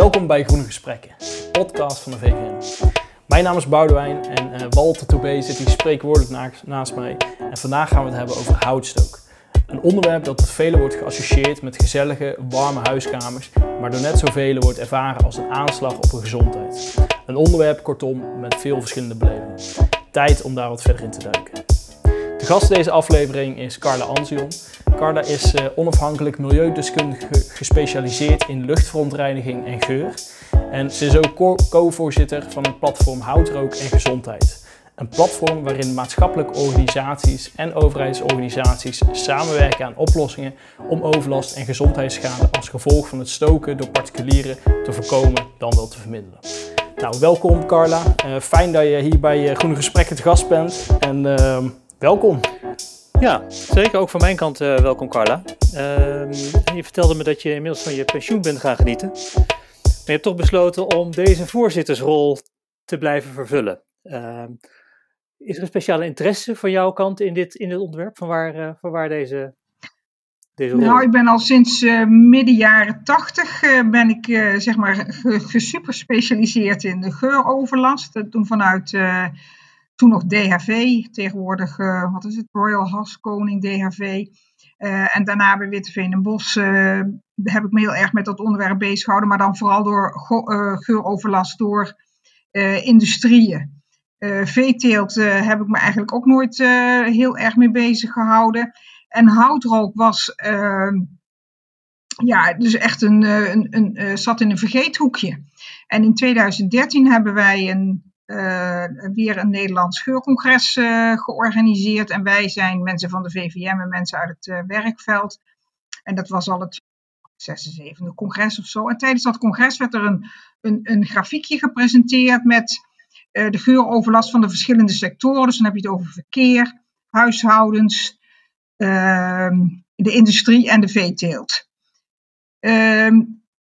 Welkom bij Groene Gesprekken, podcast van de VGN. Mijn naam is Boudewijn en uh, Walter Toubé zit hier spreekwoordelijk naast mij. En vandaag gaan we het hebben over houtstook. Een onderwerp dat tot velen wordt geassocieerd met gezellige, warme huiskamers, maar door net zoveel wordt ervaren als een aanslag op een gezondheid. Een onderwerp kortom met veel verschillende belevingen. Tijd om daar wat verder in te duiken. Gast deze aflevering is Carla Anzion. Carla is uh, onafhankelijk milieudeskundige gespecialiseerd in luchtverontreiniging en geur. En ze is ook co-voorzitter van het platform Houtrook en Gezondheid. Een platform waarin maatschappelijke organisaties en overheidsorganisaties samenwerken aan oplossingen om overlast en gezondheidsschade als gevolg van het stoken door particulieren te voorkomen dan wel te verminderen. Nou, welkom Carla. Uh, fijn dat je hier bij uh, Groene Gesprekken te gast bent. En uh, welkom. Ja, zeker ook van mijn kant uh, welkom Carla. Ehm, je vertelde me dat je inmiddels van je pensioen bent gaan genieten. Maar je hebt toch besloten om deze voorzittersrol te blijven vervullen. Ehm, is er een speciale interesse van jouw kant in dit, in dit onderwerp? Van waar, uh, van waar deze, deze rol? Nou, ik ben al sinds uh, midden jaren tachtig ben ik zeg maar gesuper gespecialiseerd in de geuroverlast. Toen vanuit toen nog DHV, tegenwoordig, uh, wat is het, Royal Haskoning DHV. Uh, en daarna bij Witteveen en Bos uh, heb ik me heel erg met dat onderwerp bezig gehouden, maar dan vooral door geuroverlast door industrieën. veeteelt heb ik me eigenlijk ook nooit heel erg mee bezig gehouden. En houtrook was, ehm, ja, dus echt een, een, een, zat in een vergeethoekje. En in 2013 hebben wij een uh, weer een Nederlands geurcongres uh, georganiseerd. En wij zijn mensen van de VVM en mensen uit het uh, werkveld. En dat was al het 76e congres of zo. En tijdens dat congres werd er een, een, een grafiekje gepresenteerd met de geuroverlast van de verschillende sectoren. Dus dan heb je het over verkeer, huishoudens, ehm, de industrie en de veeteelt. Ehm,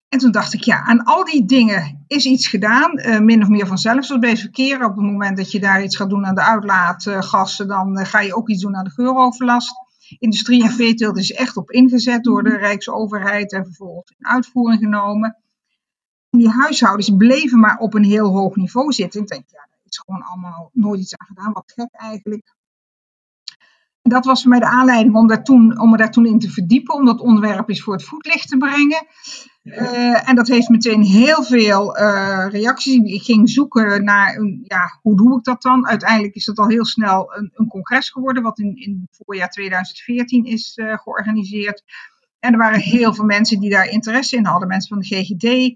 en toen dacht ik, ja, aan al die dingen is iets gedaan, uh, min of meer vanzelf, zoals bij verkeer. Op het moment dat je daar iets gaat doen aan de uitlaatgassen, dan uh, ga je ook iets doen aan de geuroverlast. Industrie en veeteelt is echt op ingezet door de Rijksoverheid en vervolgens in uitvoering genomen. En die huishoudens bleven maar op een heel hoog niveau zitten. Ik denk, ja, daar is gewoon allemaal nooit iets aan gedaan. Wat gek eigenlijk. dat was voor mij de aanleiding om, daar toen, om me daar toen in te verdiepen, om dat onderwerp eens voor het voetlicht te brengen. Uh, en dat heeft meteen heel veel uh, reacties. Ik ging zoeken naar, een, ja, hoe doe ik dat dan? Uiteindelijk is dat al heel snel een, een congres geworden, wat in, in het voorjaar 2014 is uh, georganiseerd. En er waren heel veel mensen die daar interesse in hadden. Mensen van de GGD,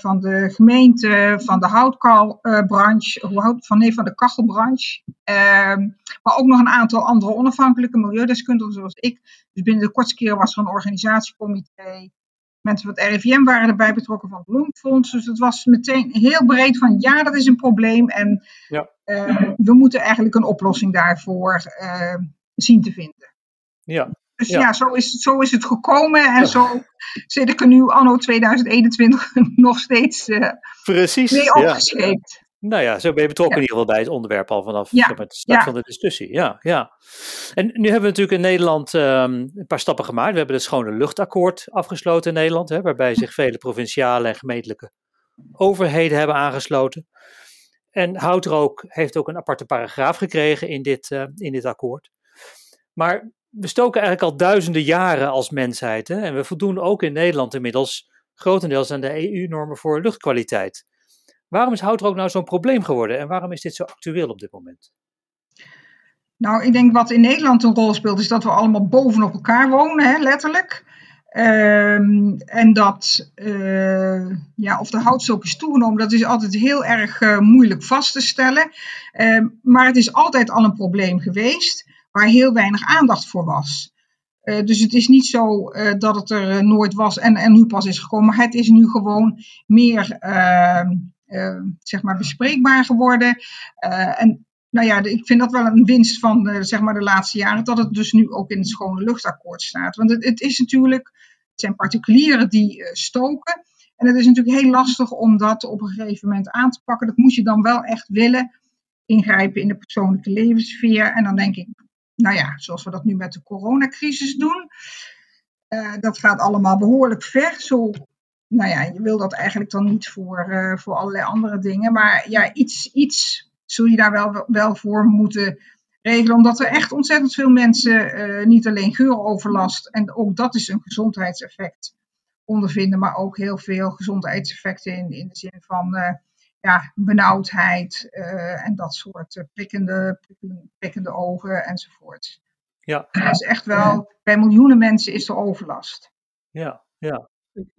van de gemeente, van de houtkalbranche, van, nee, van de kachelbranche. Ehm, maar ook nog een aantal andere onafhankelijke milieudeskundigen zoals ik. Dus binnen de kortste keer was er een organisatiecomité Mensen van het RIVM waren erbij betrokken van het Bloemfonds. Dus het was meteen heel breed van ja, dat is een probleem. En ja. uh, we moeten eigenlijk een oplossing daarvoor uh, zien te vinden. Ja. Dus ja, ja zo, is, zo is het gekomen. En ja. zo zit ik er nu anno 2021 nog steeds uh, Precies, mee opgescheept. Nou ja, zo ben je betrokken in ieder geval bij het onderwerp al vanaf ja. de start van de discussie. Ja, ja. En nu hebben we natuurlijk in Nederland um, een paar stappen gemaakt. We hebben het Schone Luchtakkoord afgesloten in Nederland, hè, waarbij zich vele provinciale en gemeentelijke overheden hebben aangesloten. En houtrook heeft ook een aparte paragraaf gekregen in dit, uh, in dit akkoord. Maar we stoken eigenlijk al duizenden jaren als mensheid. Hè, en we voldoen ook in Nederland inmiddels grotendeels aan de EU-normen voor luchtkwaliteit. Waarom is houtrook nou zo'n probleem geworden en waarom is dit zo actueel op dit moment? Nou, ik denk wat in Nederland een rol speelt, is dat we allemaal bovenop elkaar wonen, hè, letterlijk. Um, en dat, uh, ja, of de houtstok is toegenomen, dat is altijd heel erg uh, moeilijk vast te stellen. Um, maar het is altijd al een probleem geweest waar heel weinig aandacht voor was. Uh, dus het is niet zo dat het er nooit was en, en nu pas is gekomen, maar het is nu gewoon meer ehm, zeg maar bespreekbaar geworden. Uh, en nou ja, ik vind dat wel een winst van uh, zeg maar de laatste jaren, dat het dus nu ook in het schone luchtakkoord staat. Want het, het is natuurlijk, het zijn particulieren die stoken. En het is natuurlijk heel lastig om dat op een gegeven moment aan te pakken. Dat moet je dan wel echt willen ingrijpen in de persoonlijke levenssfeer. En dan denk ik, nou ja, zoals we dat nu met de coronacrisis doen. Dat gaat allemaal behoorlijk ver. Zo nou ja, je wil dat eigenlijk dan niet voor, voor allerlei andere dingen. Maar ja, iets, iets zul je daar wel, wel voor moeten regelen. Omdat er echt ontzettend veel mensen niet alleen geuroverlast, en ook dat is een gezondheidseffect, ondervinden. Maar ook heel veel gezondheidseffecten in, in de zin van ja, benauwdheid en dat soort prikkende, prikkende, ogen enzovoort. Ja. Dus echt wel, bij miljoenen mensen is er overlast. Ja, ja.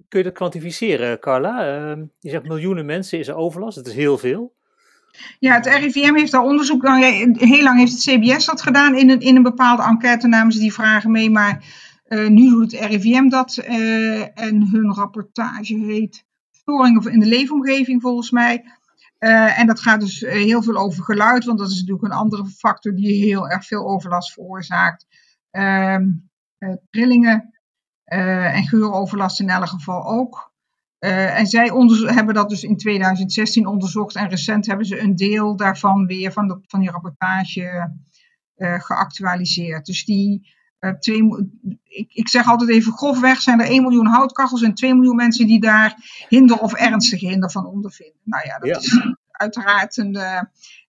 Kun je dat kwantificeren, Carla? Uh, je zegt miljoenen mensen is er overlast, dat is heel veel. Ja, het RIVM heeft daar onderzoek, nou, heel lang heeft het CBS dat gedaan in een, in een bepaalde enquête, namen ze die vragen mee, maar uh, nu doet het RIVM dat en hun rapportage heet storingen in de leefomgeving volgens mij. Uh, en dat gaat dus eh, heel veel over geluid, want dat is natuurlijk een andere factor die heel erg veel overlast veroorzaakt. Uh, trillingen en geuroverlast in elk geval ook. en zij hebben dat dus in 2016 onderzocht en recent hebben ze een deel daarvan weer van, de, van die rapportage geactualiseerd. Dus die uh, twee, ik, ik, zeg altijd even grofweg, zijn er 1 miljoen houtkachels en 2 miljoen mensen die daar hinder of ernstige hinder van ondervinden. Nou ja, dat is uiteraard een,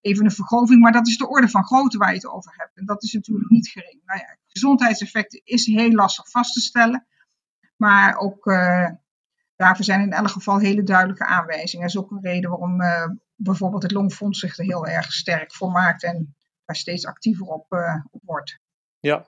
even een vergroving, maar dat is de orde van grootte waar je het over hebt. En dat is natuurlijk niet gering. Nou ja, gezondheidseffecten is heel lastig vast te stellen, maar ook uh, daarvoor zijn in elk geval hele duidelijke aanwijzingen. Dat is ook een reden waarom bijvoorbeeld het Longfonds zich er heel erg sterk voor maakt en daar steeds actiever op, op wordt. Ja,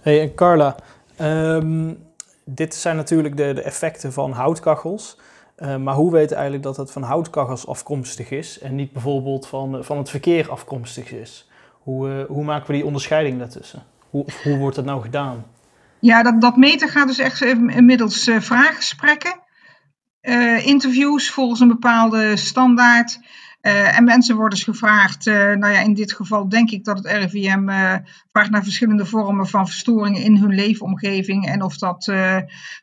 Hey, en Carla, um, dit zijn natuurlijk de, de effecten van houtkachels. Uh, maar hoe weten eigenlijk dat het van houtkachels afkomstig is en niet bijvoorbeeld van, van het verkeer afkomstig is? Hoe, uh, hoe maken we die onderscheiding daartussen? Hoe, hoe wordt dat nou gedaan? Ja, dat, dat meten gaat dus echt middels uh, vraaggesprekken, interviews volgens een bepaalde standaard. Uh, en mensen worden dus gevraagd, nou ja, in dit geval denk ik dat het RIVM eh, vraagt naar verschillende vormen van verstoringen in hun leefomgeving. En of dat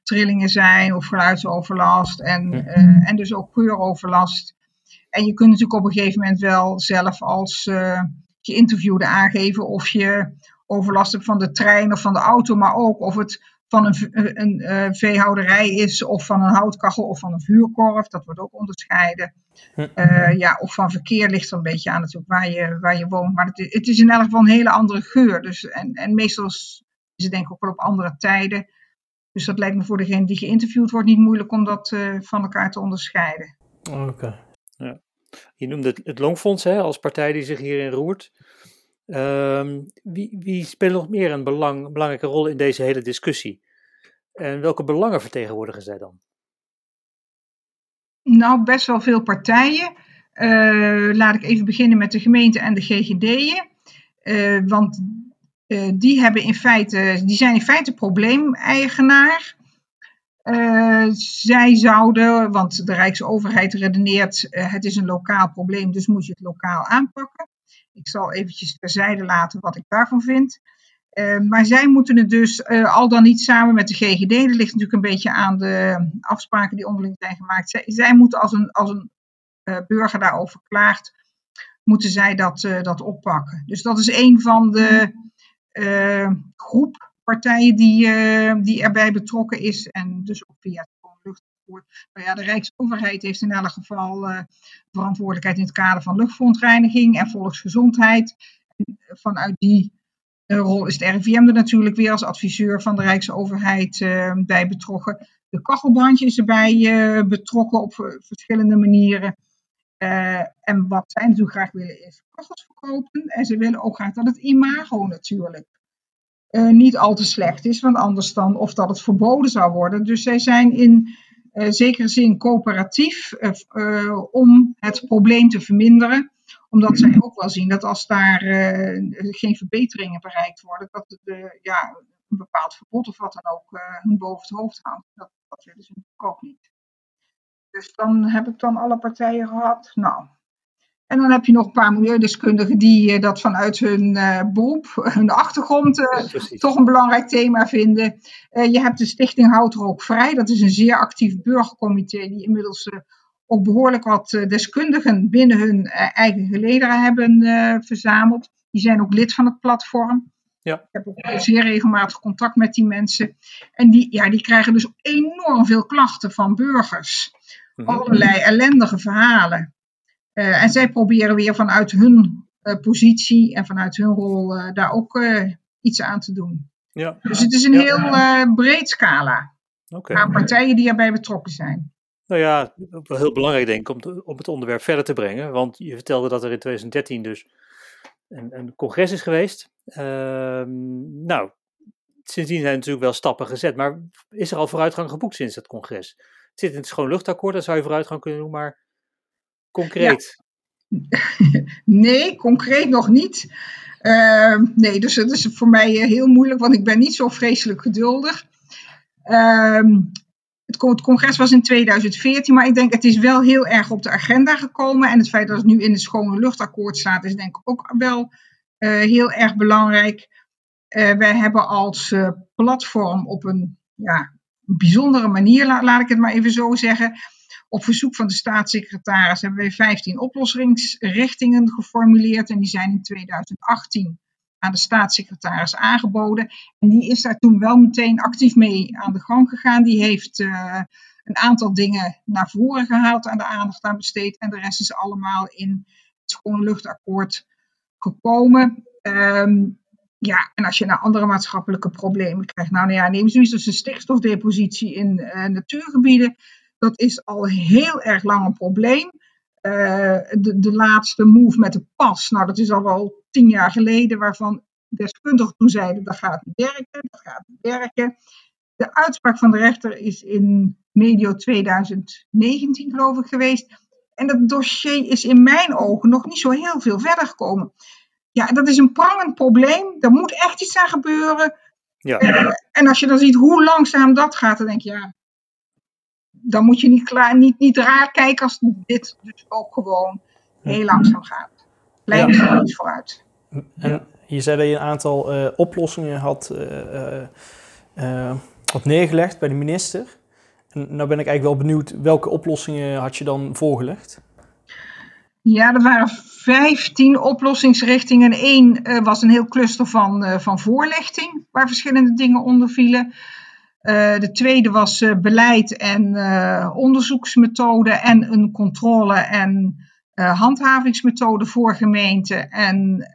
trillingen zijn of geluidsoverlast en, en dus ook geuroverlast. En je kunt natuurlijk op een gegeven moment wel zelf als geïnterviewde aangeven of je overlast hebt van de trein of van de auto, maar ook of het van een, een, een veehouderij is of van een houtkachel of van een vuurkorf. Dat wordt ook onderscheiden. Uh, ja, of van verkeer ligt er een beetje aan natuurlijk waar je, waar je woont. Maar het, het, is in elk geval een hele andere geur. Dus, en, en meestal is het denk ik ook wel op andere tijden. Dus dat lijkt me voor degene die geïnterviewd wordt niet moeilijk om dat uh, van elkaar te onderscheiden. Oké. Ja. Je noemde het, het Longfonds hè, als partij die zich hierin roert. Um, wie, wie speelt nog meer een belang, belangrijke rol in deze hele discussie? En welke belangen vertegenwoordigen zij dan? Nou, best wel veel partijen. Uh, laat ik even beginnen met de gemeente en de GGD'en. Uh, want uh, die, hebben in feite, die zijn in feite probleemeigenaar. zij zouden, want de Rijksoverheid redeneert, het is een lokaal probleem, dus moet je het lokaal aanpakken. Ik zal eventjes terzijde laten wat ik daarvan vind. Uh, maar zij moeten het dus uh, al dan niet samen met de GGD, dat ligt natuurlijk een beetje aan de afspraken die onderling zijn gemaakt. Zij, zij moeten als een, als een uh, burger daarover klaagt, moeten zij dat, dat oppakken. Dus dat is een van de groep partijen die, die erbij betrokken is. En dus ook via luchtvervoer. Nou ja, de Rijksoverheid heeft in elk geval verantwoordelijkheid in het kader van luchtverontreiniging en volksgezondheid. En vanuit die rol is het RIVM er natuurlijk weer als adviseur van de Rijksoverheid bij betrokken. De kachelbrandje is erbij betrokken op verschillende manieren. En wat zij natuurlijk graag willen is kachels verkopen. En ze willen ook graag dat het imago natuurlijk niet al te slecht is. Want anders dan of dat het verboden zou worden. Dus zij zijn in zekere zin coöperatief om het probleem te verminderen omdat zij ook wel zien dat als daar geen verbeteringen bereikt worden, dat de, ja, een bepaald verbod of wat dan ook hun boven het hoofd hangt. Dat, dat willen ze natuurlijk ook niet. Dus dan heb ik dan alle partijen gehad. Nou, en dan heb je nog een paar milieudeskundigen die uh, dat vanuit hun uh, beroep, hun achtergrond, uh, toch een belangrijk thema vinden. je hebt de Stichting Houtrook Vrij, dat is een zeer actief burgercomité die inmiddels ook behoorlijk wat eh, deskundigen binnen hun eh, eigen gelederen hebben eh, verzameld. Die zijn ook lid van het platform. Ja. Ik heb ook zeer regelmatig contact met die mensen. En die, ja, die krijgen dus enorm veel klachten van burgers. Mhm. Allerlei ellendige verhalen. Uh, en zij proberen weer vanuit hun uh, positie en vanuit hun rol uh, daar ook iets aan te doen. Ja. Dus het is een heel breed scala okay. aan partijen die erbij betrokken zijn. Nou ja, wel heel belangrijk denk ik om, te, om het onderwerp verder te brengen. Want je vertelde dat er in 2013 dus een, een congres is geweest. Ehm, nou, sindsdien zijn natuurlijk wel stappen gezet. Maar is er al vooruitgang geboekt sinds het congres? Het zit in het schoon luchtakkoord, daar zou je vooruitgang kunnen doen, maar concreet. nee, concreet nog niet. Ehm, nee, dus dat is voor mij eh, heel moeilijk, want ik ben niet zo vreselijk geduldig. Ehm, het, congres was in 2014, maar ik denk het is wel heel erg op de agenda gekomen. En het feit dat het nu in het schone luchtakkoord staat, is denk ik ook wel uh, heel erg belangrijk. Uh, wij hebben als platform op een ja, bijzondere manier, laat ik het maar even zo zeggen, op verzoek van de staatssecretaris hebben wij 15 oplossingsrichtingen geformuleerd. En die zijn in 2018 aan de staatssecretaris aangeboden. En die is daar toen wel meteen actief mee aan de gang gegaan. Die heeft uh, een aantal dingen naar voren gehaald, aan de aandacht aan besteed. En de rest is allemaal in het Schone Luchtakkoord gekomen. Um, ja, en als je naar andere maatschappelijke problemen krijgt, nou, nou ja, neem zoiets als de stikstofdepositie in uh, natuurgebieden. Dat is al heel erg lang een probleem. Uh, de, de laatste move met de pas, nou dat is al wel tien jaar geleden, waarvan deskundigen toen zeiden dat gaat niet werken, dat gaat niet werken. De uitspraak van de rechter is in medio 2019 geloof ik geweest. En dat dossier is in mijn ogen nog niet zo heel veel verder gekomen. Ja, dat is een prangend probleem. Er moet echt iets aan gebeuren. Ja. Uh, en als je dan ziet hoe langzaam dat gaat, dan denk je, ja, dan moet je niet, klaar, niet, niet raar kijken als dit dus ook gewoon heel langzaam gaat. Klein ja. iets vooruit. En je zei dat je een aantal uh, oplossingen had, uh, had neergelegd bij de minister. En nou ben ik eigenlijk wel benieuwd, welke oplossingen had je dan voorgelegd? Ja, er waren 15 oplossingsrichtingen. Eén was een heel cluster van, van voorlichting, waar verschillende dingen onder vielen. Uh, de tweede was uh, beleid en uh, onderzoeksmethoden en een controle- en handhavingsmethode voor gemeenten. En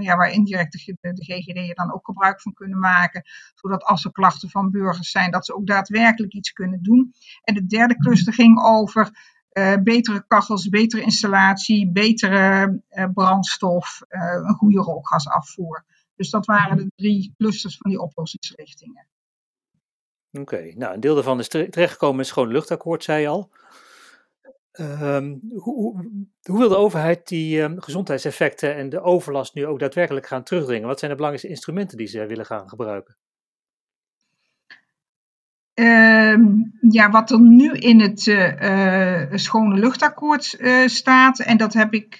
ja, waar indirect de, de GGD'en dan ook gebruik van kunnen maken. Zodat als er klachten van burgers zijn, dat ze ook daadwerkelijk iets kunnen doen. En de derde cluster ging over betere kachels, betere installatie, betere brandstof, een goede rookgasafvoer. Dus dat waren de drie clusters van die oplossingsrichtingen. Oké, nou een deel daarvan is terechtgekomen in het Schone Luchtakkoord, zei je al. Um, hoe, hoe, wil de overheid die um, gezondheidseffecten en de overlast nu ook daadwerkelijk gaan terugdringen? Wat zijn de belangrijkste instrumenten die ze willen gaan gebruiken? Um, ja, wat er nu in het uh, Schone Luchtakkoord uh, staat, en dat heb ik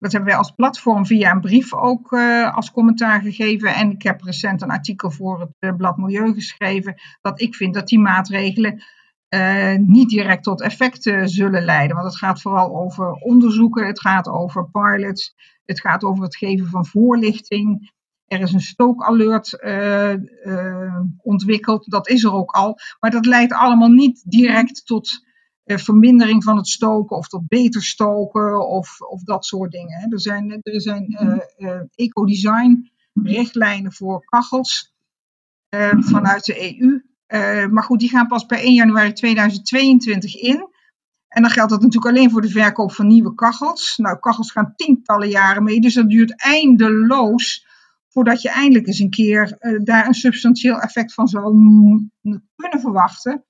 dat hebben wij als platform via een brief ook uh, als commentaar gegeven. En ik heb recent een artikel voor het uh, blad Milieu geschreven. Dat ik vind dat die maatregelen uh, niet direct tot effecten zullen leiden. Want het gaat vooral over onderzoeken, het gaat over pilots, het gaat over het geven van voorlichting. Er is een stookalert ontwikkeld, dat is er ook al. Maar dat leidt allemaal niet direct tot eh, vermindering van het stoken of tot beter stoken of, of dat soort dingen. Er zijn, er zijn uh, uh, ecodesign richtlijnen voor kachels uh, vanuit de EU. maar goed, die gaan pas per 1 januari 2022 in. En dan geldt dat natuurlijk alleen voor de verkoop van nieuwe kachels. Nou, kachels gaan tientallen jaren mee, dus dat duurt eindeloos voordat je eindelijk eens een keer daar een substantieel effect van zou kunnen verwachten.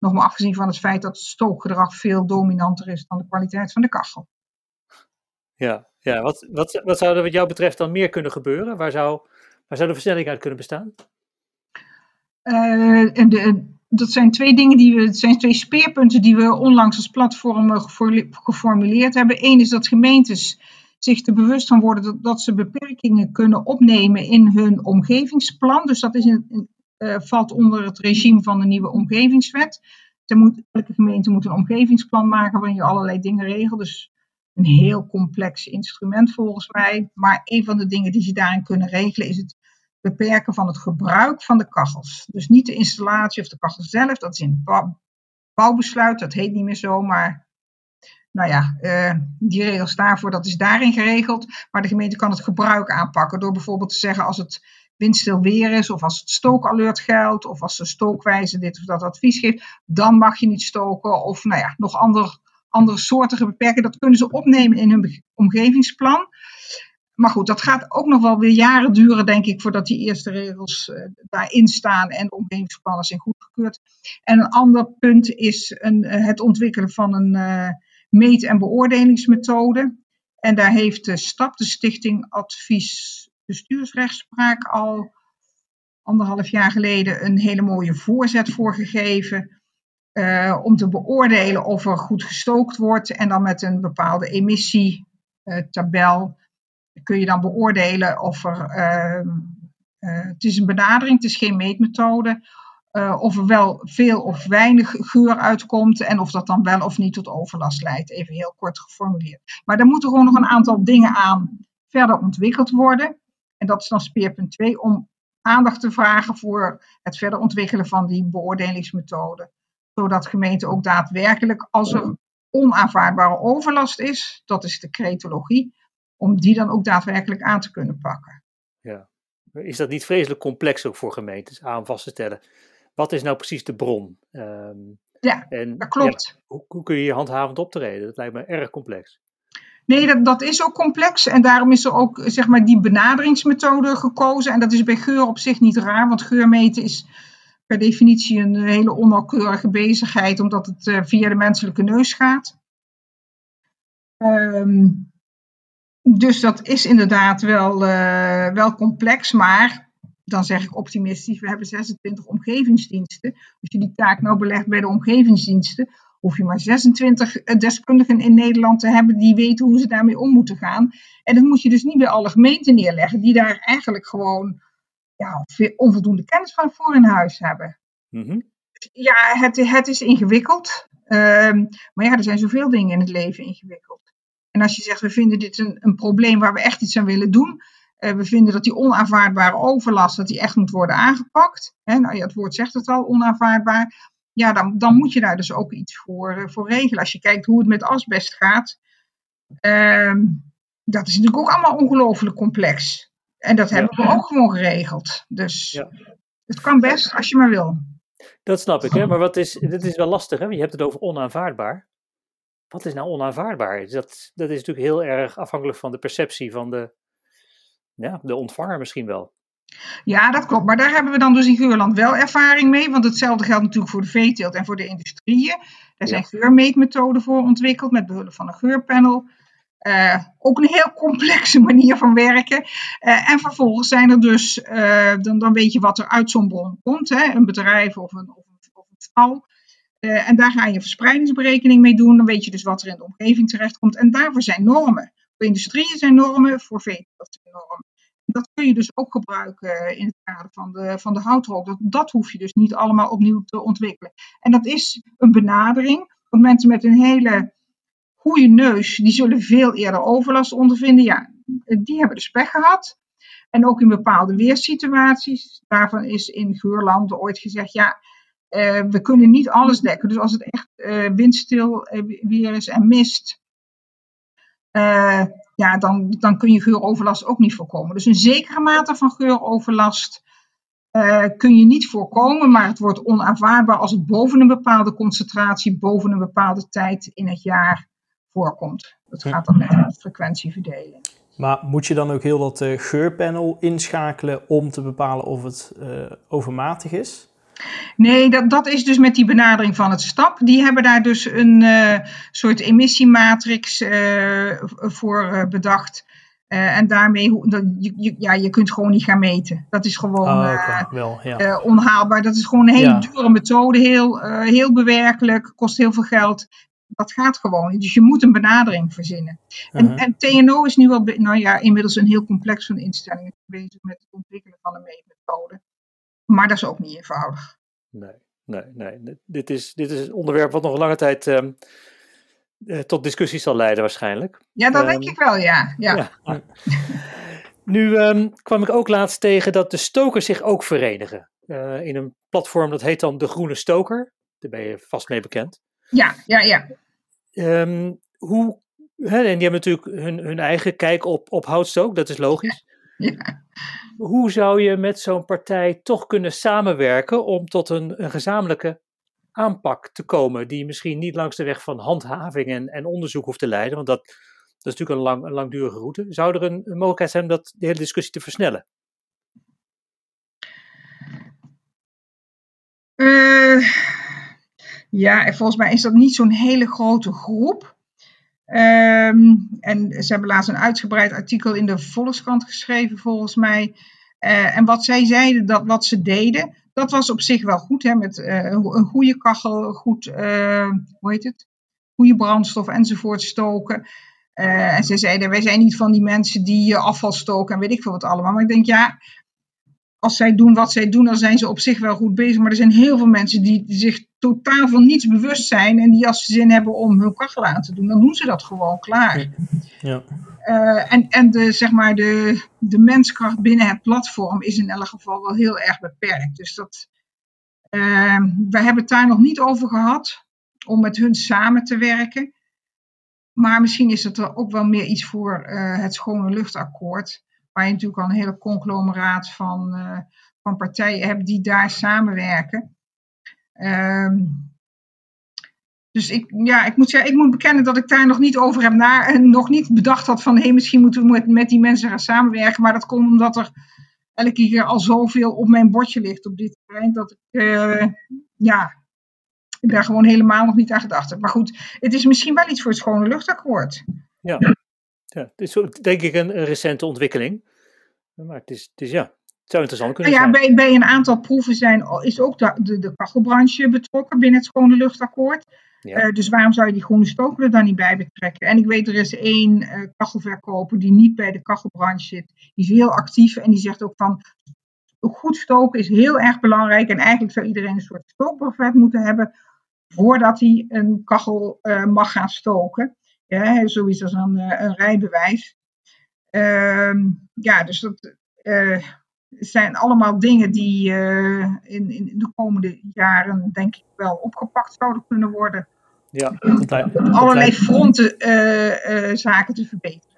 Nog maar afgezien van het feit dat het stookgedrag veel dominanter is dan de kwaliteit van de kachel. Ja, ja. Wat, wat, wat zou er wat jou betreft dan meer kunnen gebeuren? Waar zou, waar zou de versnelling uit kunnen bestaan? Uh, de, dat zijn twee dingen die we, het zijn twee speerpunten die we onlangs als platform geformuleerd hebben. Eén is dat gemeentes zich er bewust van worden dat, dat ze beperkingen kunnen opnemen in hun omgevingsplan. Dus dat is in, uh, valt onder het regime van de nieuwe omgevingswet. elke gemeente moet een omgevingsplan maken waarin je allerlei dingen regelt. Dus een heel complex instrument volgens mij. Maar een van de dingen die ze daarin kunnen regelen is het beperken van het gebruik van de kachels. Dus niet de installatie of de kachel zelf, dat is in het bouwbesluit, dat heet niet meer zo, maar nou ja, uh, die regels daarvoor, dat is daarin geregeld. Maar de gemeente kan het gebruik aanpakken door bijvoorbeeld te zeggen als het windstil weer is, of als het stookalert geldt, of als de stookwijze dit of dat advies geeft, dan mag je niet stoken. Of nou ja, nog ander, andere soorten beperken. Dat kunnen ze opnemen in hun omgevingsplan. Maar goed, dat gaat ook nog wel weer jaren duren, denk ik, voordat die eerste regels uh, daarin staan en de omgevingsplannen zijn goedgekeurd. En een ander punt is een, uh, het ontwikkelen van een uh, meet- en beoordelingsmethode. En daar heeft de STAP, de Stichting Advies Bestuursrechtspraak, al anderhalf jaar geleden een hele mooie voorzet voor gegeven. om te beoordelen of er goed gestookt wordt en dan met een bepaalde emissietabel kun je dan beoordelen of er, uh, uh, het is een benadering, het is geen meetmethode, of er wel veel of weinig geur uitkomt en of dat dan wel of niet tot overlast leidt, even heel kort geformuleerd. Maar er moeten gewoon nog een aantal dingen aan verder ontwikkeld worden. En dat is dan speerpunt 2, om aandacht te vragen voor het verder ontwikkelen van die beoordelingsmethode. Zodat gemeenten ook daadwerkelijk, als er onaanvaardbare overlast is, dat is de cretologie, om die dan ook daadwerkelijk aan te kunnen pakken. Ja. Is dat niet vreselijk complex ook voor gemeentes aan vast te stellen? Wat is nou precies de bron? Um, ja, en, dat klopt. Ja, hoe, hoe, kun je je handhavend optreden? Dat lijkt me erg complex. Nee, dat, dat is ook complex en daarom is er ook zeg maar, die benaderingsmethode gekozen. En dat is bij geur op zich niet raar, want geurmeten is per definitie een hele onnauwkeurige bezigheid, omdat het uh, via de menselijke neus gaat. Um, dus dat is inderdaad wel, uh, wel complex, maar dan zeg ik optimistisch, we hebben 26 omgevingsdiensten. Als je die taak nou belegt bij de omgevingsdiensten, hoef je maar 26 eh, deskundigen in Nederland te hebben die weten hoe ze daarmee om moeten gaan. En dat moet je dus niet bij alle gemeenten neerleggen, die daar eigenlijk gewoon ja, onvoldoende kennis van voor in huis hebben. Mm Ja, het, het is ingewikkeld. Um, maar ja, er zijn zoveel dingen in het leven ingewikkeld. En als je zegt, we vinden dit een, een probleem waar we echt iets aan willen doen. Uh, we vinden dat die onaanvaardbare overlast, dat die echt moet worden aangepakt. Hè, nou ja, het woord zegt het al, onaanvaardbaar. Ja, dan, dan moet je daar dus ook iets voor, uh, voor regelen. Als je kijkt hoe het met asbest gaat. Uh, dat is natuurlijk ook allemaal ongelooflijk complex. En dat hebben we ook gewoon geregeld. Dus ja. het kan best als je maar wil. Dat snap ik, hè? maar wat is, dit is wel lastig. Hè? Je hebt het over onaanvaardbaar wat is nou onaanvaardbaar? Dat, dat is natuurlijk heel erg afhankelijk van de perceptie van de, ja, de ontvanger misschien wel. Ja, dat klopt. Maar daar hebben we dan dus in Geurland wel ervaring mee. Want hetzelfde geldt natuurlijk voor de veeteelt en voor de industrieën. Daar zijn geurmeetmethoden voor ontwikkeld met behulp van een geurpanel. Uh, ook een heel complexe manier van werken. Uh, en vervolgens zijn er dus, uh, dan, dan weet je wat er uit zo'n bron komt. Hè? Een bedrijf of een, of een, of een stal. En daar ga je verspreidingsberekening mee doen. Dan weet je dus wat er in de omgeving terechtkomt. En daarvoor zijn normen. Voor industrieën zijn normen, voor veeteelt zijn normen. Dat kun je dus ook gebruiken in het kader van de, van de houtrol. Dat, dat hoef je dus niet allemaal opnieuw te ontwikkelen. En dat is een benadering. Want mensen met een hele goede neus, die zullen veel eerder overlast ondervinden. Ja, die hebben dus pech gehad. En ook in bepaalde weersituaties. Daarvan is in Geurland ooit gezegd, ja, uh, we kunnen niet alles dekken. Dus als het echt uh, windstil weer is en mist, ja, dan, dan kun je geuroverlast ook niet voorkomen. Dus een zekere mate van geuroverlast kun je niet voorkomen, maar het wordt onaanvaardbaar als het boven een bepaalde concentratie, boven een bepaalde tijd in het jaar voorkomt. Dat gaat dan met de frequentieverdeling. Maar moet je dan ook heel dat geurpanel inschakelen om te bepalen of het overmatig is? Nee, dat, dat is dus met die benadering van het STAP. Die hebben daar dus een uh, soort emissiematrix uh, voor uh, bedacht. en daarmee, dat, je, ja, je kunt gewoon niet gaan meten. Dat is gewoon oh, okay. Wel, ja. onhaalbaar. Dat is gewoon een hele ja. dure methode, heel, heel bewerkelijk, kost heel veel geld. Dat gaat gewoon niet. Dus je moet een benadering verzinnen. En, -huh. en TNO is nu wel, nou ja, inmiddels een heel complex van instellingen bezig met het ontwikkelen van een meetmethode. Maar dat is ook niet eenvoudig. Nee, nee, nee. Dit is, dit is een onderwerp wat nog een lange tijd um, tot discussies zal leiden waarschijnlijk. Ja, dat denk ehm, ik wel, ja. ja. Nu ehm, kwam ik ook laatst tegen dat de stokers zich ook verenigen. in een platform dat heet dan De Groene Stoker. Daar ben je vast mee bekend. Ja, ja, ja. hoe en die hebben natuurlijk hun, hun eigen kijk op, op houtstook, dat is logisch. Hoe zou je met zo'n partij toch kunnen samenwerken om tot een, een gezamenlijke aanpak te komen, die misschien niet langs de weg van handhaving en, en onderzoek hoeft te leiden, want dat, dat is natuurlijk een, lang, langdurige route. Zou er een, een mogelijkheid zijn om dat, de hele discussie te versnellen? Uh, ja, volgens mij is dat niet zo'n hele grote groep. Ehm, en ze hebben laatst een uitgebreid artikel in de Volkskrant geschreven, volgens mij. Uh, en wat zij zeiden, dat wat ze deden, dat was op zich wel goed. Hè, met uh, een goede kachel, goed, uh, hoe heet het? Goede brandstof enzovoort stoken. en ze zeiden, wij zijn niet van die mensen die afval stoken en weet ik veel wat allemaal. Maar ik denk, ja, als zij doen wat zij doen, dan zijn ze op zich wel goed bezig. Maar er zijn heel veel mensen die zich totaal van niets bewust zijn. En die als ze zin hebben om hun kachel aan te doen, dan doen ze dat gewoon klaar. Ja. Uh, en en de, zeg maar de, de menskracht binnen het platform is in elk geval wel heel erg beperkt. Dus dat, uh, we hebben het daar nog niet over gehad om met hun samen te werken. Maar misschien is het er ook wel meer iets voor uh, het schone luchtakkoord waar je natuurlijk al een hele conglomeraat van, uh, van partijen hebt die daar samenwerken. Um, dus ik, ja, ik, moet zeggen, ik moet bekennen dat ik daar nog niet over heb na en nog niet bedacht had van hé, misschien moeten we met, die mensen gaan samenwerken. Maar dat komt omdat er elke keer al zoveel op mijn bordje ligt op dit terrein dat ik uh, ja, ik daar gewoon helemaal nog niet aan gedacht heb. Maar goed, het is misschien wel iets voor het schone luchtakkoord. Ja. Ja, het is denk ik een, een recente ontwikkeling. Maar het is, het is ja, zou interessant kunnen nou ja, zijn. Bij, bij een aantal proeven zijn, is ook de, de, de kachelbranche betrokken binnen het schone luchtakkoord. Ja. Uh, dus waarom zou je die groene stoker er dan niet bij betrekken? En ik weet, er is één uh, kachelverkoper die niet bij de kachelbranche zit. Die is heel actief en die zegt ook van, goed stoken is heel erg belangrijk. En eigenlijk zou iedereen een soort stookbrevet moeten hebben voordat hij een kachel uh, mag gaan stoken. Ja, zoiets als een, eh, een rijbewijs. Ehm, ja, dus dat zijn allemaal dingen die uh, in, in de komende jaren, denk ik, wel opgepakt zouden kunnen worden. Ja, op allerlei fronten zaken te verbeteren.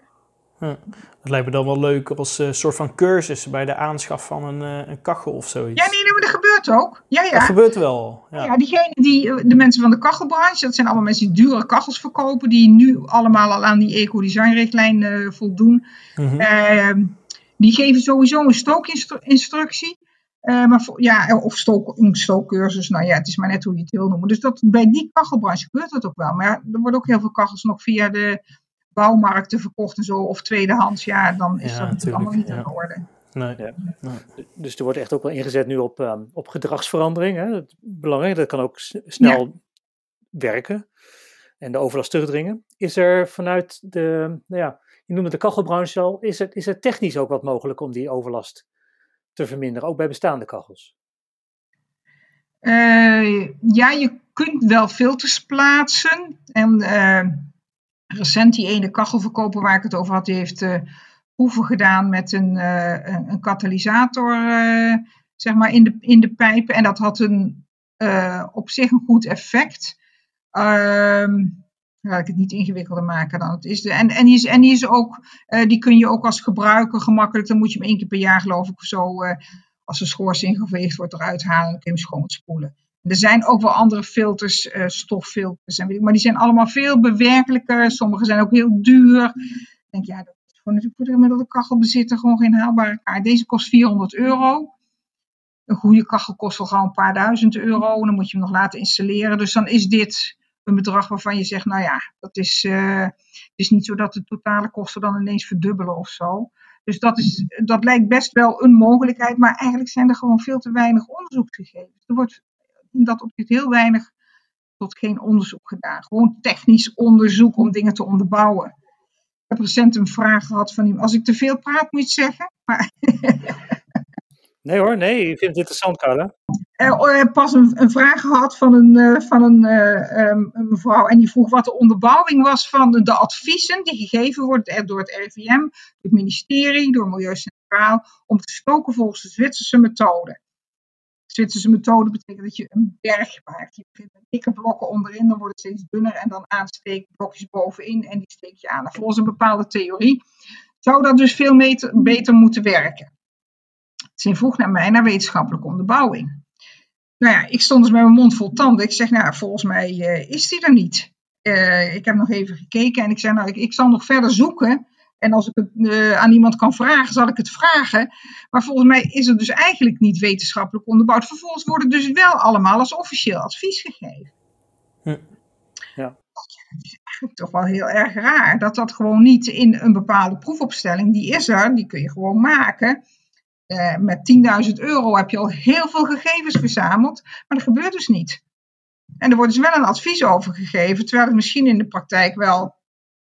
Ja, dat lijkt me dan wel leuk als een soort van cursus bij de aanschaf van een, een kachel of zoiets. Ja, nee, nee, maar dat gebeurt ook. Ja, ja. Dat gebeurt wel. Ja, ja diegene die, de mensen van de kachelbranche, dat zijn allemaal mensen die dure kachels verkopen, die nu allemaal al aan die eco-design-richtlijn voldoen. Mm -hmm. Die geven sowieso een stookinstructie. Uh, maar voor, ja, of stook, een stookcursus, nou ja, het is maar net hoe je het wil noemen. Dus dat, bij die kachelbranche gebeurt dat ook wel. Maar ja, er worden ook heel veel kachels nog via de bouwmarkten verkocht en zo, of tweedehands. Ja, dan is dat natuurlijk allemaal niet in orde. Nee. Ja. Dus er wordt echt ook wel ingezet nu op, um, op gedragsverandering. Hè? Dat belangrijk, dat kan ook snel werken en de overlast terugdringen. Is er vanuit de, nou ja, je noemde de kachelbranche al, is er, is er technisch ook wat mogelijk om die overlast te verminderen, ook bij bestaande kachels? Uh, ja, je kunt wel filters plaatsen. En uh, recent die ene kachelverkoper waar ik het over had, die heeft uh, proeven gedaan met een, een katalysator zeg maar in, de, in de pijpen. En dat had een, op zich een goed effect. Um, laat ik het niet ingewikkelder maken dan het is. En, en, die is, en die is ook, die kun je ook als gebruiker gemakkelijk, dan moet je hem één keer per jaar geloof ik zo, als de schoorsteen geveegd wordt, eruit halen en kun je hem schoonspoelen. Er zijn ook wel andere filters, uh, stoffilters, en weet ik, maar die zijn allemaal veel bewerkelijker. Sommige zijn ook heel duur. Ik denk, ja, dat is gewoon natuurlijk voor de gemiddelde kachelbezitter gewoon geen haalbare kaart. Deze kost 400 euro. Een goede kachel kost wel gewoon een paar duizend euro. Dan moet je hem nog laten installeren. Dus dan is dit een bedrag waarvan je zegt, nou ja, dat is, uh, het is niet zo dat de totale kosten dan ineens verdubbelen of zo. Dus dat, is, dat lijkt best wel een mogelijkheid, maar eigenlijk zijn er gewoon veel te weinig onderzoeksgegevens. Er wordt in dat opzicht heel weinig tot geen onderzoek gedaan. Gewoon technisch onderzoek om dingen te onderbouwen. Ik heb recent een vraag gehad van iemand. Als ik te veel praat, moet je zeggen. Maar nee hoor, nee, ik vind het interessant, Carla. uh, pas een, een, vraag gehad van een, uh, van een, um, een, mevrouw en die vroeg wat de onderbouwing was van de, adviezen die gegeven worden door het door het ministerie, door Milieu Centraal, om te stoken volgens de Zwitserse methode. De Zwitserse methode betekent dat je een berg maakt. Je met dikke blokken onderin, dan wordt het steeds dunner en dan aansteek blokjes bovenin en die steek je aan. volgens een bepaalde theorie zou dat dus veel beter moeten werken. Ze vroeg naar mij naar wetenschappelijke onderbouwing. Nou ja, ik stond dus met mijn mond vol tanden. Ik zeg, nou, volgens mij uh, is die er niet. Uh, ik heb nog even gekeken en ik zei, nou, ik, ik zal nog verder zoeken. En als ik het uh, aan iemand kan vragen, zal ik het vragen. Maar volgens mij is het dus eigenlijk niet wetenschappelijk onderbouwd. Vervolgens wordt het dus wel allemaal als officieel advies gegeven. Hm. Ja. Dat is eigenlijk toch wel heel erg raar. Dat dat gewoon niet in een bepaalde proefopstelling, die is er, die kun je gewoon maken. Uh, met 10.000 euro heb je al heel veel gegevens verzameld, maar dat gebeurt dus niet. En er wordt dus wel een advies over gegeven, terwijl het misschien in de praktijk wel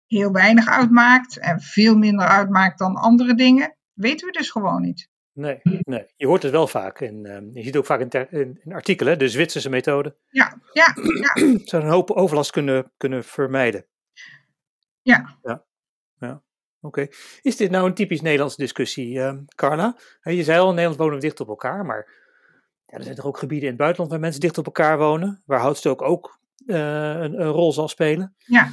heel weinig uitmaakt en veel minder uitmaakt dan andere dingen. Weten we dus gewoon niet. Nee, nee. je hoort het wel vaak. En uh, je ziet ook vaak in, in, in, artikelen, de Zwitserse methode. Ja, ja, ja. Zou een hoop overlast kunnen, kunnen vermijden. Ja. ja. Oké. Is dit nou een typisch Nederlandse discussie, uh, Carla? Je zei al, in Nederland wonen we dicht op elkaar, maar ja, er zijn toch ook gebieden in het buitenland waar mensen dicht op elkaar wonen, waar houtstook ook uh, een, een, rol zal spelen. Ja.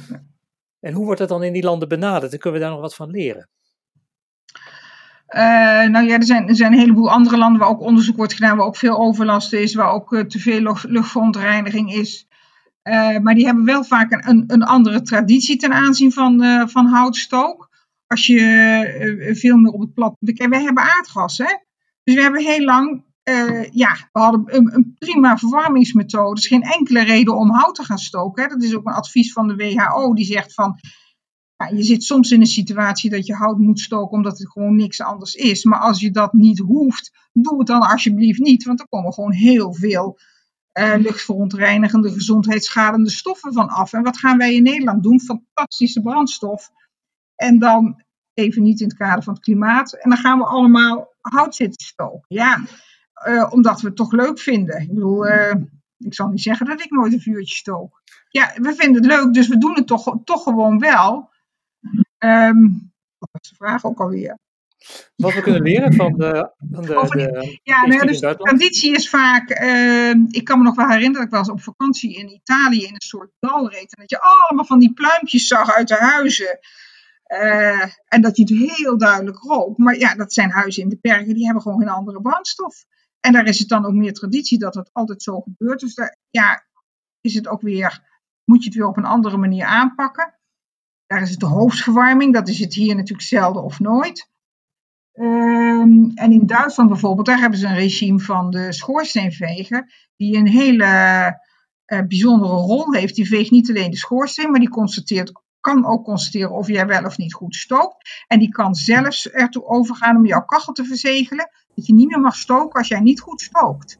En hoe wordt dat dan in die landen benaderd? En kunnen we daar nog wat van leren? Uh, nou ja, er zijn, er zijn een heleboel andere landen waar ook onderzoek wordt gedaan, waar ook veel overlast is, waar ook te veel luchtverontreiniging is. maar die hebben wel vaak een, een, andere traditie ten aanzien van, van houtstook als je uh, veel meer op het plat. Wij hebben aardgas, hè? Dus we hebben heel lang. Uh, ja, we hadden een, een, prima verwarmingsmethode. Er is geen enkele reden om hout te gaan stoken. Hè? Dat is ook een advies van de WHO. Die zegt van. Ja, je zit soms in een situatie dat je hout moet stoken omdat het gewoon niks anders is. Maar als je dat niet hoeft, doe het dan alsjeblieft niet. Want er komen gewoon heel veel luchtverontreinigende, gezondheidsschadende stoffen van af. En wat gaan wij in Nederland doen? Fantastische brandstof. En dan even niet in het kader van het klimaat. En dan gaan we allemaal hout zitten stoken. Ja, uh, omdat we het toch leuk vinden. Ik bedoel, uh, ik zal niet zeggen dat ik nooit een vuurtje stook. Ja, we vinden het leuk, dus we doen het toch, toch gewoon wel. Um, wat was de vraag ook alweer? Wat we kunnen leren van de. Van de, de ja, nou, dus de traditie is vaak. Uh, ik kan me nog wel herinneren dat ik wel eens op vakantie in Italië in een soort dal reed. En dat je allemaal van die pluimpjes zag uit de huizen. Uh, en dat het heel duidelijk rook. Maar ja, dat zijn huizen in de bergen, die hebben gewoon een andere brandstof. En daar is het dan ook meer traditie dat het altijd zo gebeurt. Dus daar ja, is het ook weer, moet je het weer op een andere manier aanpakken. Daar is het de hoofdverwarming, dat is het hier natuurlijk zelden of nooit. Um, en in Duitsland bijvoorbeeld, daar hebben ze een regime van de schoorsteenveger, die een hele uh, bijzondere rol heeft. Die veegt niet alleen de schoorsteen, maar die constateert kan ook constateren of jij wel of niet goed stookt. En die kan zelfs ertoe overgaan om jouw kachel te verzegelen. Dat je niet meer mag stoken als jij niet goed stookt.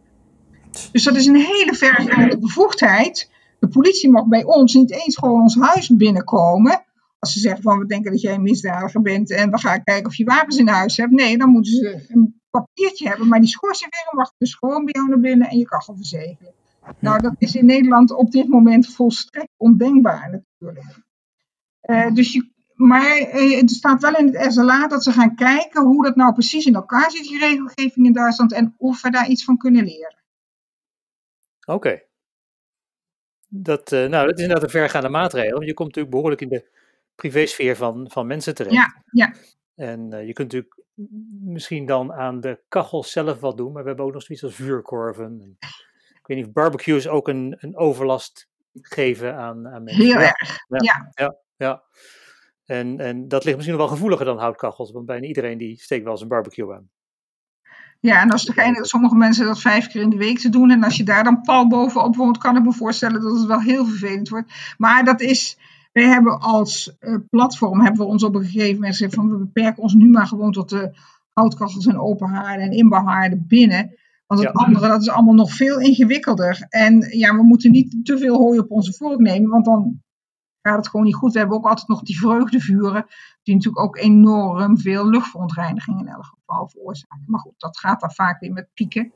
Dus dat is een hele vergaande bevoegdheid. De politie mag bij ons niet eens gewoon ons huis binnenkomen. Als ze zeggen van we denken dat jij een misdadiger bent en we gaan kijken of je wapens in huis hebt. Nee, dan moeten ze een papiertje hebben. Maar die schoorsteenveger mag dus gewoon bij jou naar binnen en je kachel verzegelen. Nou, dat is in Nederland op dit moment volstrekt ondenkbaar natuurlijk. Uh, dus je, maar uh, het staat wel in het SLA dat ze gaan kijken hoe dat nou precies in elkaar zit, die regelgeving in Duitsland, en of we daar iets van kunnen leren. Oké. Okay. Dat, uh, nou, dat is inderdaad een vergaande maatregel. Je komt natuurlijk behoorlijk in de privésfeer van, van mensen terecht. Ja, ja. En je kunt natuurlijk misschien dan aan de kachel zelf wat doen, maar we hebben ook nog zoiets als vuurkorven. ik weet niet of barbecues ook een, een overlast geven aan, aan mensen. Heel erg, ja. ja. Ja. En, en dat ligt misschien nog wel gevoeliger dan houtkachels, want bijna iedereen die steekt wel zijn barbecue aan. Ja, en als er sommige mensen dat vijf keer in de week te doen. En als je daar dan pal bovenop woont, kan ik me voorstellen dat het wel heel vervelend wordt. Maar dat is, wij hebben als uh, platform, hebben we ons op een gegeven moment gezegd van we beperken ons nu maar gewoon tot de houtkachels en open haarden en inbouwhaarden binnen. Want het andere, dat is allemaal nog veel ingewikkelder. En ja, we moeten niet te veel hooi op onze vork nemen, want dan gaat het gewoon niet goed. We hebben ook altijd nog die vreugdevuren, die natuurlijk ook enorm veel luchtverontreiniging in elk geval veroorzaken. Maar goed, dat gaat dan vaak weer met pieken.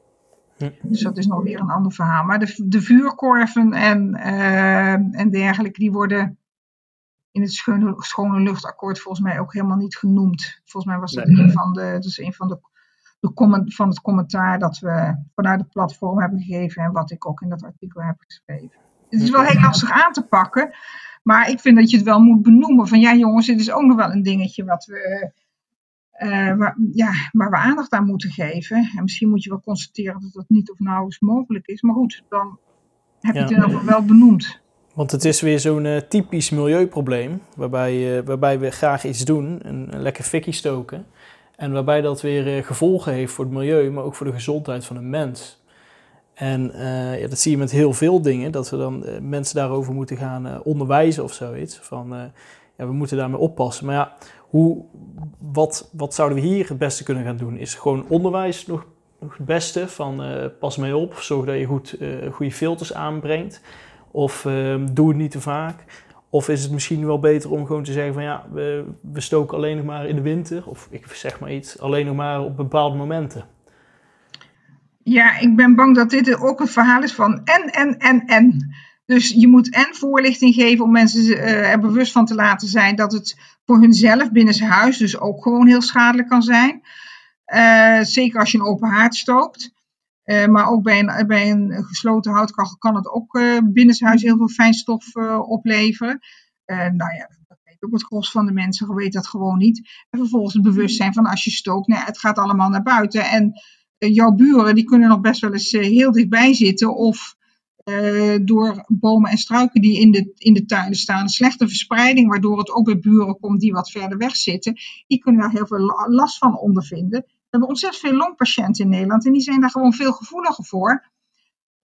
Dus dat is nog weer een ander verhaal. Maar de, de vuurkorven en, uh, en dergelijke, die worden in het schone, schone luchtakkoord volgens mij ook helemaal niet genoemd. Volgens mij was dat een van de, dat is een van de, de comment, van het commentaar dat we vanuit het platform hebben gegeven en wat ik ook in dat artikel heb geschreven. Het is wel heel lastig aan te pakken, maar ik vind dat je het wel moet benoemen. Van ja jongens, dit is ook nog wel een dingetje wat we, uh, waar, ja, waar we aandacht aan moeten geven. En misschien moet je wel constateren dat dat niet of nauwelijks mogelijk is. Maar goed, dan heb je het in ieder geval wel benoemd. Want het is weer zo'n uh, typisch milieuprobleem, waarbij, uh, waarbij we graag iets doen, een, een lekker fikkie stoken. En waarbij dat weer gevolgen heeft voor het milieu, maar ook voor de gezondheid van de mens. En ja, dat zie je met heel veel dingen, dat we dan mensen daarover moeten gaan onderwijzen of zoiets. Van, ja, we moeten daarmee oppassen. Maar ja, hoe, wat, wat zouden we hier het beste kunnen gaan doen? Is gewoon onderwijs nog, nog het beste? Van pas mee op, zorg dat je goed, goede filters aanbrengt. Of ehm, doe het niet te vaak. Of is het misschien wel beter om gewoon te zeggen van ja, we, we stoken alleen nog maar in de winter. Of ik zeg maar iets, alleen nog maar op bepaalde momenten. Ja, ik ben bang dat dit ook een verhaal is van en, en, en, en. Dus je moet en voorlichting geven om mensen uh, er bewust van te laten zijn dat het voor hunzelf binnen zijn huis dus ook gewoon heel schadelijk kan zijn. Uh, zeker als je een open haard stookt. Uh, maar ook bij een, bij een gesloten houtkachel kan het ook uh, binnenshuis heel veel fijnstof opleveren. nou ja, dat weet ook het gros van de mensen, weet dat gewoon niet. En vervolgens het bewustzijn van als je stookt, nou, het gaat allemaal naar buiten. En jouw buren die kunnen nog best wel eens heel dichtbij zitten of door bomen en struiken die in de, in de tuinen staan, een slechte verspreiding, waardoor het ook bij buren komt die wat verder weg zitten, die kunnen daar heel veel last van ondervinden hebben ontzettend veel longpatiënten in Nederland en die zijn daar gewoon veel gevoeliger voor.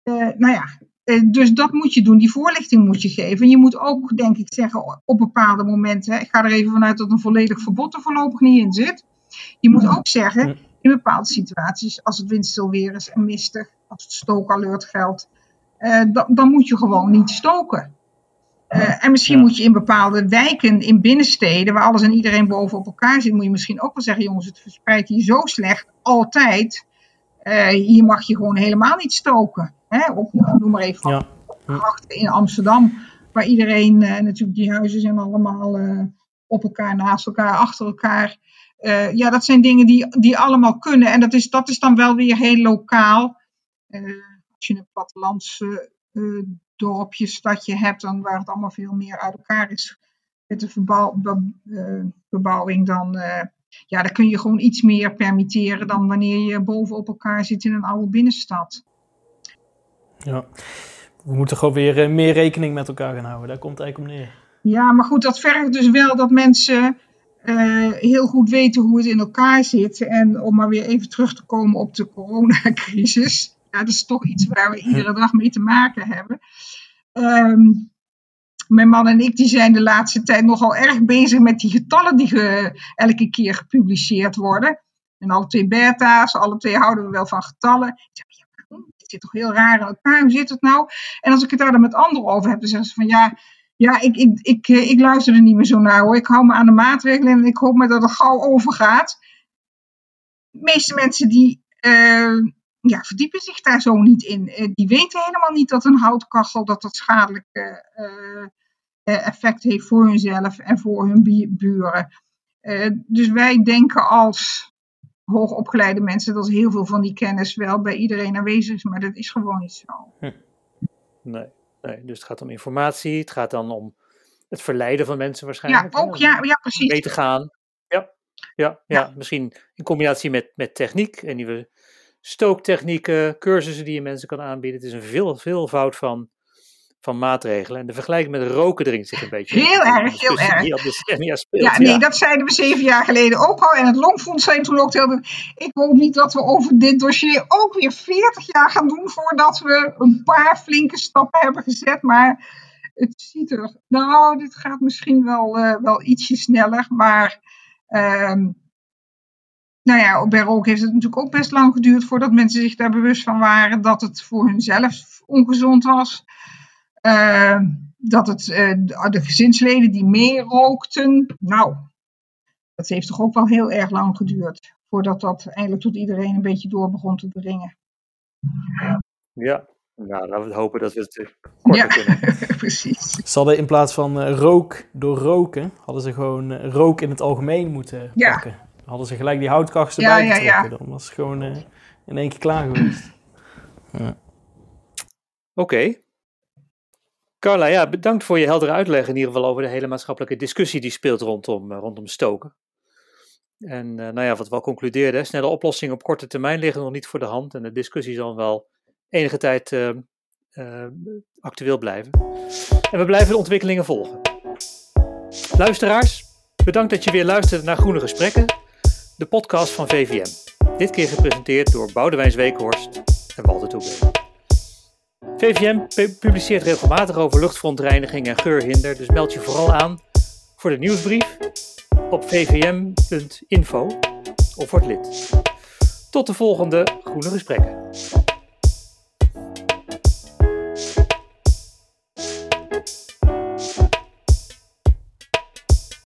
Uh, nou ja, uh, dus dat moet je doen, die voorlichting moet je geven. En je moet ook, denk ik, zeggen op bepaalde momenten, ik ga er even vanuit dat een volledig verbod er voorlopig niet in zit. Je moet ook zeggen, in bepaalde situaties, als het windstil weer is en mistig, als het stookalert geldt, uh, dan, dan moet je gewoon niet stoken. Uh, en misschien moet je in bepaalde wijken, in binnensteden, waar alles en iedereen boven op elkaar zit, moet je misschien ook wel zeggen, jongens, het verspreidt hier zo slecht, altijd. Uh, hier mag je gewoon helemaal niet stoken. Hè? Op, noem maar even ja. in Amsterdam, waar iedereen, natuurlijk die huizen zijn allemaal op elkaar, naast elkaar, achter elkaar. Ja, dat zijn dingen die, die allemaal kunnen. En dat is, dat is dan wel weer heel lokaal. als je een plattelands dorpje, stadje hebt, dan waar het allemaal veel meer uit elkaar is met de verbouw, be, uh, bebouwing, dan, uh, ja, dan kun je gewoon iets meer permitteren dan wanneer je bovenop elkaar zit in een oude binnenstad. Ja, we moeten gewoon weer uh, meer rekening met elkaar gaan houden. Daar komt het eigenlijk om neer. Ja, maar goed, dat vergt dus wel dat mensen heel goed weten hoe het in elkaar zit. En om maar weer even terug te komen op de coronacrisis. Ja, dat is toch iets waar we iedere dag mee te maken hebben. Um, mijn man en ik die zijn de laatste tijd nogal erg bezig met die getallen die ge, elke keer gepubliceerd worden. En alle twee beta's, alle twee houden we wel van getallen. Ik zeg, ja, het zit toch heel raar in elkaar, hoe zit het nou? En als ik het daar dan met anderen over heb, dan zeggen ze van ja, ja ik, ik, ik, eh, ik luister er niet meer zo naar hoor. Ik hou me aan de maatregelen en ik hoop maar dat het gauw overgaat. De meeste mensen die, uh, ja, verdiepen zich daar zo niet in. Uh, die weten helemaal niet dat een houtkachel dat dat schadelijk uh, effect heeft voor hunzelf en voor hun buren. dus wij denken als hoogopgeleide mensen dat heel veel van die kennis wel bij iedereen aanwezig is, maar dat is gewoon niet zo. Hm. Nee, nee, dus het gaat om informatie, het gaat dan om het verleiden van mensen waarschijnlijk. Ja, ook, ja, ja, precies. Mee te gaan. Ja, ja, ja, ja, misschien in combinatie met, met techniek en nieuwe stooktechnieken, cursussen die je mensen kan aanbieden. Het is een veel, veelvoud van, van maatregelen. En de vergelijking met roken drinkt zich een beetje. Heel erg, heel erg. Die op de speelt, ja, nee, dat zeiden we zeven jaar geleden ook al. En het Longfonds zei toen ook heel Ik hoop niet dat we over dit dossier ook weer 40 jaar gaan doen voordat we een paar flinke stappen hebben gezet. Maar het ziet er, nou, dit gaat misschien wel, uh, wel ietsje sneller. Maar uh, nou ja, bij rook heeft het natuurlijk ook best lang geduurd voordat mensen zich daar bewust van waren dat het voor hunzelf ongezond was. Uh, dat het uh, de gezinsleden die meer rookten, nou, dat heeft toch ook wel heel erg lang geduurd voordat dat eindelijk tot iedereen een beetje door begon te dringen. Ja, nou, laten we hopen dat we het korter ja, kunnen. precies. Ze hadden in plaats van rook door roken, hadden ze gewoon rook in het algemeen moeten ja. pakken. Hadden ze gelijk die erbij ja, getrokken. Dan was het gewoon in één keer klaar geweest. Ja. Oké. Carla, ja, bedankt voor je heldere uitleg in ieder geval over de hele maatschappelijke discussie die speelt rondom, rondom stoken. En uh, nou ja, wat we al concludeerden, snelle oplossingen op korte termijn liggen nog niet voor de hand. En de discussie zal wel enige tijd uh, uh, actueel blijven. En we blijven de ontwikkelingen volgen. Luisteraars, bedankt dat je weer luisterde naar Groene Gesprekken, de podcast van VVM. Dit keer gepresenteerd door Boudewijn Zweekhorst en Walter Toebeen. VVM publiceert regelmatig over luchtverontreiniging en geurhinder, dus meld je vooral aan voor de nieuwsbrief op vvm.info of word lid. Tot de volgende Groene Gesprekken.